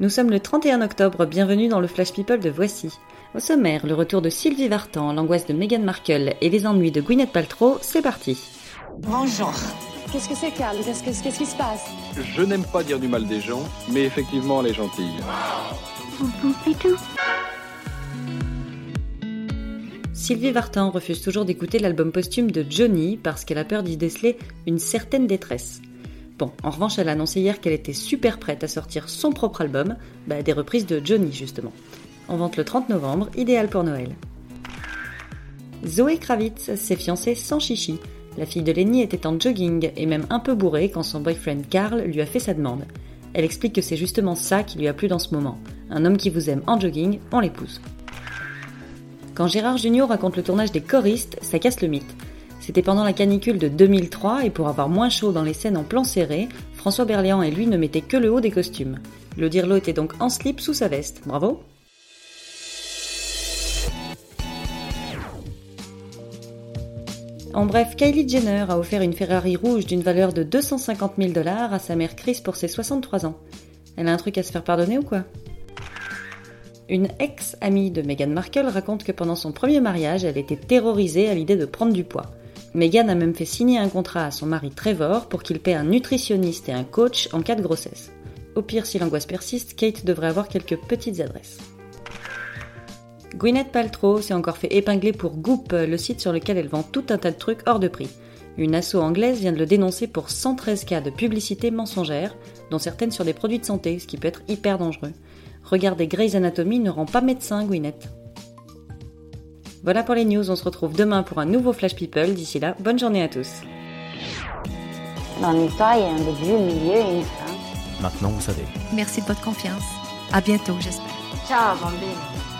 Nous sommes le 31 octobre, bienvenue dans le Flash People de Voici. Au sommaire, le retour de Sylvie Vartan, l'angoisse de Meghan Markle et les ennuis de Gwyneth Paltrow, c'est parti. Bonjour. Qu'est-ce que c'est, Carl Qu'est-ce que- qu'est-ce qui se passe? Je n'aime pas dire du mal des gens, mais effectivement, elle est gentille. Sylvie Vartan refuse toujours d'écouter l'album posthume de Johnny parce qu'elle a peur d'y déceler une certaine détresse. Bon, en revanche, elle a annoncé hier qu'elle était super prête à sortir son propre album, bah, des reprises de Johnny justement. En vente le 30 novembre, idéal pour Noël. Zoé Kravitz s'est fiancée sans chichi. La fille de Lenny était en jogging et même un peu bourrée quand son boyfriend Carl lui a fait sa demande. Elle explique que c'est justement ça qui lui a plu dans ce moment. Un homme qui vous aime en jogging, on l'épouse. Quand Gérard Junior raconte le tournage des choristes, ça casse le mythe. C'était pendant la canicule de 2003 et pour avoir moins chaud dans les scènes en plan serré, François Berléand et lui ne mettaient que le haut des costumes. Le dirlo était donc en slip sous sa veste. Bravo En bref, Kylie Jenner a offert une Ferrari rouge d'une valeur de 250 000 dollars à sa mère Chris pour ses 63 ans. Elle a un truc à se faire pardonner ou quoi? Une ex-amie de Meghan Markle raconte que pendant son premier mariage, elle était terrorisée à l'idée de prendre du poids. Meghan a même fait signer un contrat à son mari Trevor pour qu'il paie un nutritionniste et un coach en cas de grossesse. Au pire, si l'angoisse persiste, Kate devrait avoir quelques petites adresses. Gwyneth Paltrow s'est encore fait épingler pour Goop, le site sur lequel elle vend tout un tas de trucs hors de prix. Une asso anglaise vient de le dénoncer pour 113 cas de publicité mensongère, dont certaines sur des produits de santé, ce qui peut être hyper dangereux. Regarder Grey's Anatomy ne rend pas médecin, Gwyneth. Voilà pour les news, on se retrouve demain pour un nouveau Flash People. D'ici là, bonne journée à tous. Dans l'histoire, il y a un début, un milieu et une fin. Maintenant, vous savez. Merci de votre confiance. À bientôt, j'espère. Ciao, bambine.